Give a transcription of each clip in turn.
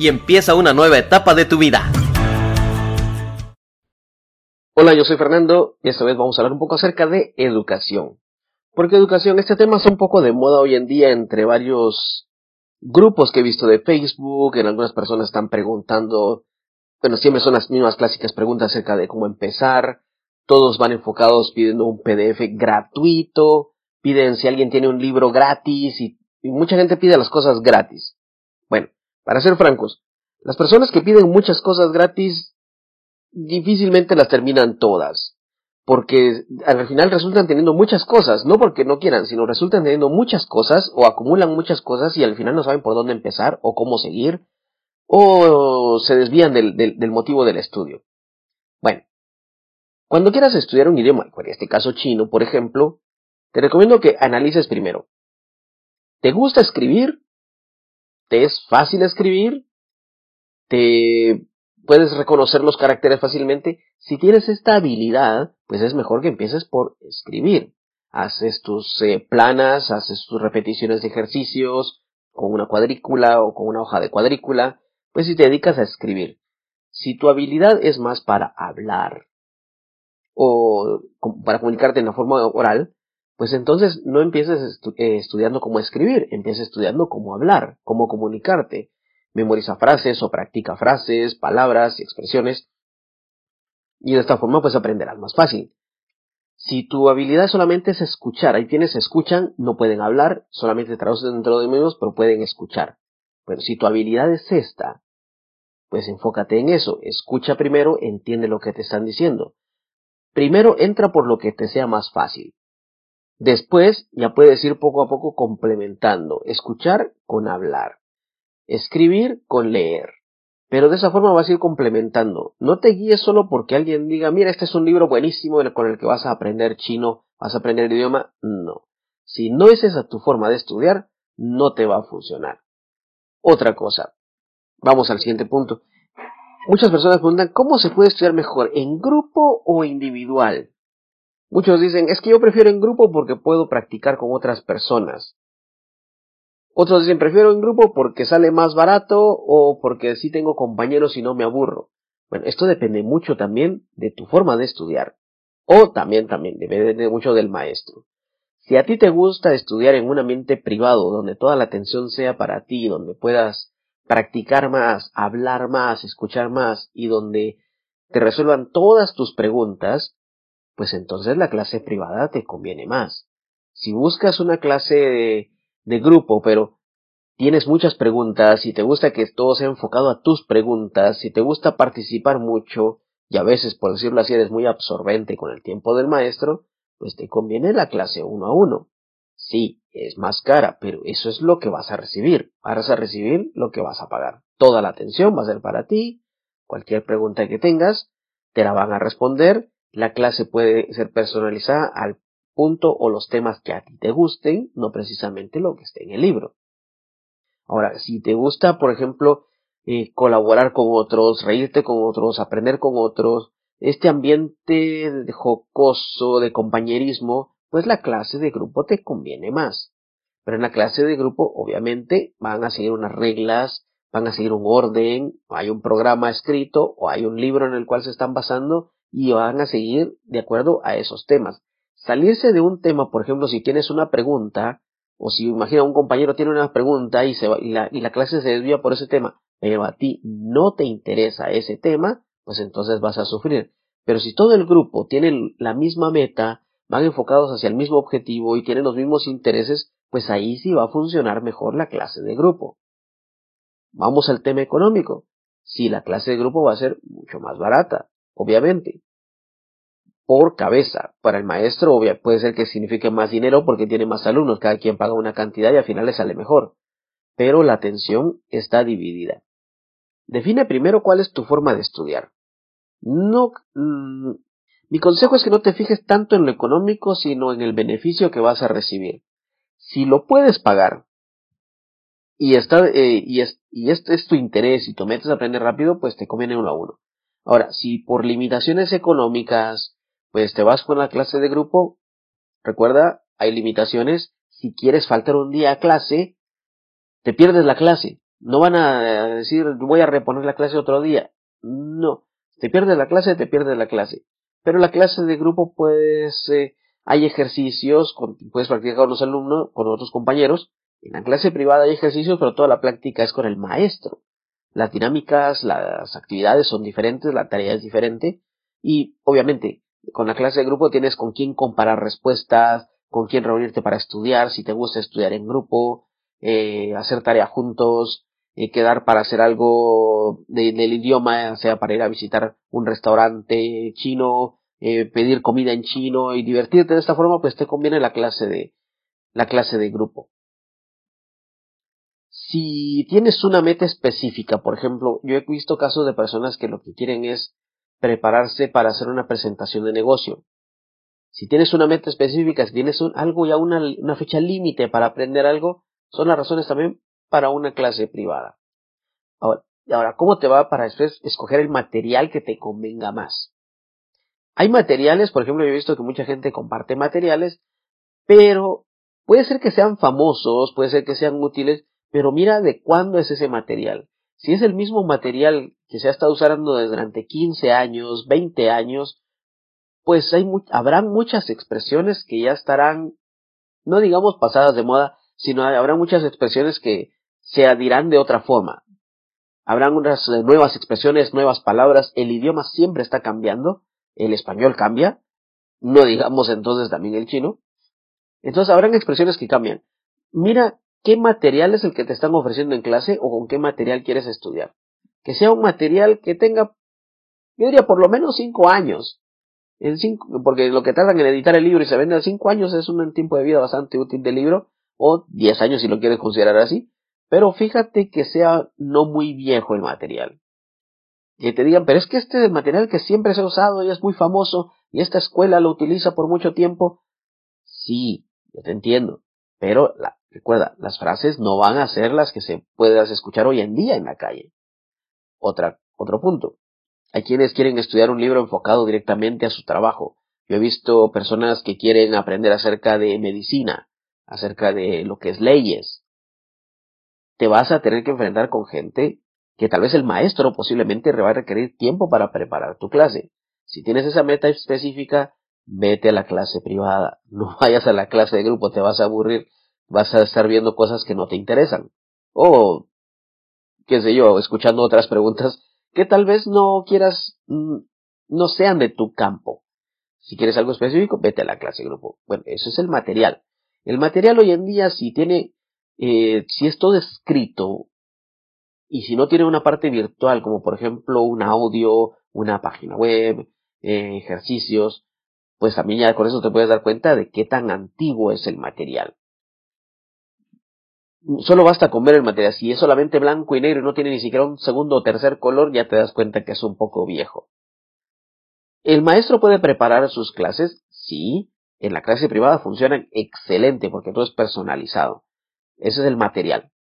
y empieza una nueva etapa de tu vida. Hola, yo soy Fernando y esta vez vamos a hablar un poco acerca de educación. Porque educación, este tema es un poco de moda hoy en día entre varios grupos que he visto de Facebook, en algunas personas están preguntando, bueno, siempre son las mismas clásicas preguntas acerca de cómo empezar, todos van enfocados pidiendo un PDF gratuito, piden si alguien tiene un libro gratis y, y mucha gente pide las cosas gratis. Para ser francos, las personas que piden muchas cosas gratis difícilmente las terminan todas porque al final resultan teniendo muchas cosas, no porque no quieran, sino resultan teniendo muchas cosas o acumulan muchas cosas y al final no saben por dónde empezar o cómo seguir o se desvían del, del, motivo del estudio. Bueno, cuando quieras estudiar un idioma, en este caso chino, por ejemplo, te recomiendo que analices primero. ¿Te gusta escribir? ¿Te es fácil escribir? ¿Te puedes reconocer los caracteres fácilmente? Si tienes esta habilidad, pues es mejor que empieces por escribir. Haces tus eh, planas, haces tus repeticiones de ejercicios con una cuadrícula o con una hoja de cuadrícula, pues si te dedicas a escribir. Si tu habilidad es más para hablar o para comunicarte en la forma oral, pues entonces no empieces eh, estudiando cómo escribir, empieces estudiando cómo hablar, cómo comunicarte. Memoriza frases o practica frases, palabras y expresiones y de esta forma pues aprenderás más fácil. Si tu habilidad solamente es escuchar, hay quienes escuchan, no pueden hablar, solamente traducen dentro de ellos, pero pueden escuchar. Pero si tu habilidad es esta, pues enfócate en eso, escucha primero, entiende lo que te están diciendo. Primero entra por lo que te sea más fácil. Después ya puedes ir poco a poco complementando, escuchar con hablar, escribir con leer. Pero de esa forma vas a ir complementando. No te guíes solo porque alguien diga, mira, este es un libro buenísimo con el que vas a aprender chino, vas a aprender el idioma. No. Si no es esa tu forma de estudiar, no te va a funcionar. Otra cosa. Vamos al siguiente punto. Muchas personas preguntan, ¿cómo se puede estudiar mejor? ¿En grupo o individual? Muchos dicen, es que yo prefiero en grupo porque puedo practicar con otras personas. Otros dicen, prefiero en grupo porque sale más barato o porque sí tengo compañeros y no me aburro. Bueno, esto depende mucho también de tu forma de estudiar. O también, también, depende mucho del maestro. Si a ti te gusta estudiar en un ambiente privado, donde toda la atención sea para ti, donde puedas practicar más, hablar más, escuchar más y donde te resuelvan todas tus preguntas, pues entonces la clase privada te conviene más. Si buscas una clase de de grupo, pero tienes muchas preguntas, y te gusta que todo sea enfocado a tus preguntas, si te gusta participar mucho, y a veces, por decirlo así, eres muy absorbente con el tiempo del maestro, pues te conviene la clase uno a uno. Sí, es más cara, pero eso es lo que vas a recibir. Vas a recibir lo que vas a pagar. Toda la atención va a ser para ti. Cualquier pregunta que tengas, te la van a responder. La clase puede ser personalizada al punto o los temas que a ti te gusten, no precisamente lo que esté en el libro. Ahora, si te gusta, por ejemplo, eh, colaborar con otros, reírte con otros, aprender con otros, este ambiente de jocoso, de compañerismo, pues la clase de grupo te conviene más. Pero en la clase de grupo, obviamente, van a seguir unas reglas, van a seguir un orden, hay un programa escrito o hay un libro en el cual se están basando y van a seguir de acuerdo a esos temas salirse de un tema, por ejemplo, si tienes una pregunta, o si imagina un compañero tiene una pregunta y, se va, y, la, y la clase se desvía por ese tema, pero a ti no te interesa ese tema, pues entonces vas a sufrir. Pero si todo el grupo tiene la misma meta, van enfocados hacia el mismo objetivo y tienen los mismos intereses, pues ahí sí va a funcionar mejor la clase de grupo. Vamos al tema económico. Sí, la clase de grupo va a ser mucho más barata, obviamente por cabeza. Para el maestro obvio, puede ser que signifique más dinero porque tiene más alumnos, cada quien paga una cantidad y al final le sale mejor. Pero la atención está dividida. define primero cuál es tu forma de estudiar. No, mm, mi consejo es que no te fijes tanto en lo económico, sino en el beneficio que vas a recibir. Si lo puedes pagar y está eh, y es y este es tu interés y te metes a aprender rápido, pues te conviene uno a uno. Ahora, si por limitaciones económicas, pues te vas con la clase de grupo, recuerda, hay limitaciones. Si quieres faltar un día a clase, te pierdes la clase. No van a decir, voy a reponer la clase otro día. No. Te pierdes la clase, te pierdes la clase. Pero la clase de grupo, pues, eh, hay ejercicios, puedes practicar con los alumnos, con otros compañeros. En la clase privada hay ejercicios, pero toda la práctica es con el maestro. Las dinámicas, las actividades son diferentes, la tarea es diferente. Y, obviamente, con la clase de grupo tienes con quién comparar respuestas, con quién reunirte para estudiar, si te gusta estudiar en grupo, eh, hacer tarea juntos, eh, quedar para hacer algo del idioma, sea para ir a visitar un restaurante chino, eh, pedir comida en chino y divertirte de esta forma, pues te conviene la clase de la clase de grupo. Si tienes una meta específica, por ejemplo, yo he visto casos de personas que lo que quieren es prepararse para hacer una presentación de negocio. Si tienes una meta específica, si tienes algo ya una, una fecha límite para aprender algo, son las razones también para una clase privada. Ahora, ahora, ¿cómo te va para después escoger el material que te convenga más? Hay materiales, por ejemplo, yo he visto que mucha gente comparte materiales, pero puede ser que sean famosos, puede ser que sean útiles, pero mira de cuándo es ese material. Si es el mismo material que se ha estado usando durante 15 años, 20 años, pues hay habrán muchas expresiones que ya estarán, no digamos pasadas de moda, sino habrá muchas expresiones que se dirán de otra forma. Habrán unas eh, nuevas expresiones, nuevas palabras, el idioma siempre está cambiando, el español cambia, no digamos entonces también el chino. Entonces habrán expresiones que cambian. Mira qué material es el que te están ofreciendo en clase o con qué material quieres estudiar. Que sea un material que tenga, yo diría por lo menos cinco años. En cinco, porque lo que tardan en editar el libro y se vende a cinco años es un tiempo de vida bastante útil del libro, o diez años si lo quieres considerar así. Pero fíjate que sea no muy viejo el material. Que te digan, pero es que este material que siempre se ha usado y es muy famoso y esta escuela lo utiliza por mucho tiempo. Sí, yo te entiendo. Pero la, recuerda, las frases no van a ser las que se puedas escuchar hoy en día en la calle. Otra, otro punto. Hay quienes quieren estudiar un libro enfocado directamente a su trabajo. Yo he visto personas que quieren aprender acerca de medicina, acerca de lo que es leyes, te vas a tener que enfrentar con gente que tal vez el maestro posiblemente va a requerir tiempo para preparar tu clase. Si tienes esa meta específica, vete a la clase privada, no vayas a la clase de grupo, te vas a aburrir, vas a estar viendo cosas que no te interesan. O, qué sé yo, escuchando otras preguntas que tal vez no quieras, mm, no sean de tu campo. Si quieres algo específico, vete a la clase de grupo. Bueno, eso es el material. El material hoy en día, si tiene eh, si es todo escrito y si no tiene una parte virtual, como por ejemplo un audio, una página web, eh, ejercicios, pues también ya con eso te puedes dar cuenta de qué tan antiguo es el material. Solo basta con ver el material. Si es solamente blanco y negro y no tiene ni siquiera un segundo o tercer color, ya te das cuenta que es un poco viejo. ¿El maestro puede preparar sus clases? Sí. En la clase privada funcionan excelente porque todo es personalizado. Ese es el material.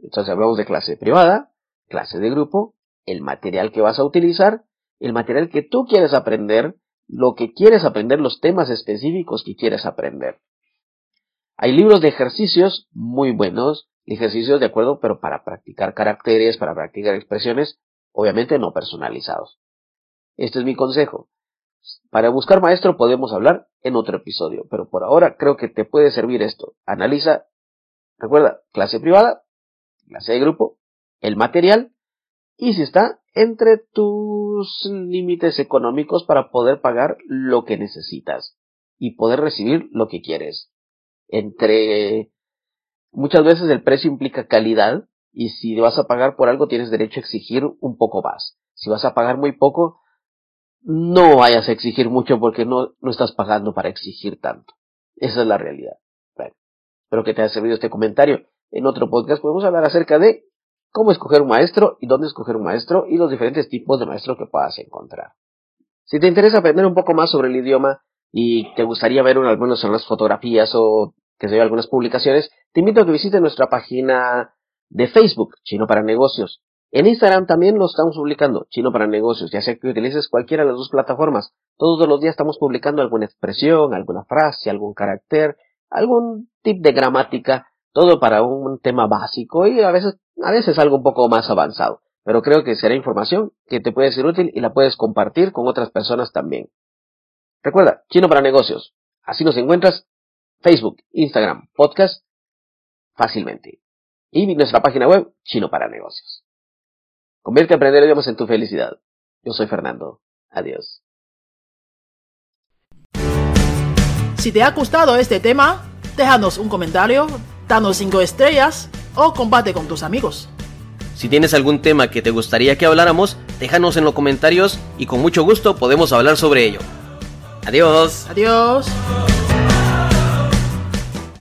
Entonces hablamos de clase privada, clase de grupo, el material que vas a utilizar, el material que tú quieres aprender, lo que quieres aprender, los temas específicos que quieres aprender. Hay libros de ejercicios muy buenos, ejercicios de acuerdo, pero para practicar caracteres, para practicar expresiones, obviamente no personalizados. Este es mi consejo. Para buscar maestro podemos hablar en otro episodio, pero por ahora creo que te puede servir esto. Analiza Recuerda, clase privada, clase de grupo, el material y si está entre tus límites económicos para poder pagar lo que necesitas y poder recibir lo que quieres. Entre muchas veces el precio implica calidad y si vas a pagar por algo tienes derecho a exigir un poco más. Si vas a pagar muy poco, no vayas a exigir mucho porque no, no estás pagando para exigir tanto. Esa es la realidad. Espero que te haya servido este comentario. En otro podcast podemos hablar acerca de cómo escoger un maestro y dónde escoger un maestro y los diferentes tipos de maestro que puedas encontrar. Si te interesa aprender un poco más sobre el idioma y te gustaría ver algunas fotografías o que se algunas publicaciones, te invito a que visites nuestra página de Facebook, Chino para Negocios. En Instagram también lo estamos publicando, Chino para Negocios, ya sea que utilices cualquiera de las dos plataformas. Todos los días estamos publicando alguna expresión, alguna frase, algún carácter, algún tip de gramática, todo para un tema básico y a veces, a veces algo un poco más avanzado. Pero creo que será información que te puede ser útil y la puedes compartir con otras personas también. Recuerda, Chino para Negocios. Así nos encuentras Facebook, Instagram, podcast fácilmente. Y nuestra página web, Chino para Negocios. Convierte a aprender idiomas en tu felicidad. Yo soy Fernando. Adiós. Si te ha gustado este tema, déjanos un comentario, danos 5 estrellas o comparte con tus amigos. Si tienes algún tema que te gustaría que habláramos, déjanos en los comentarios y con mucho gusto podemos hablar sobre ello. Adiós. Adiós.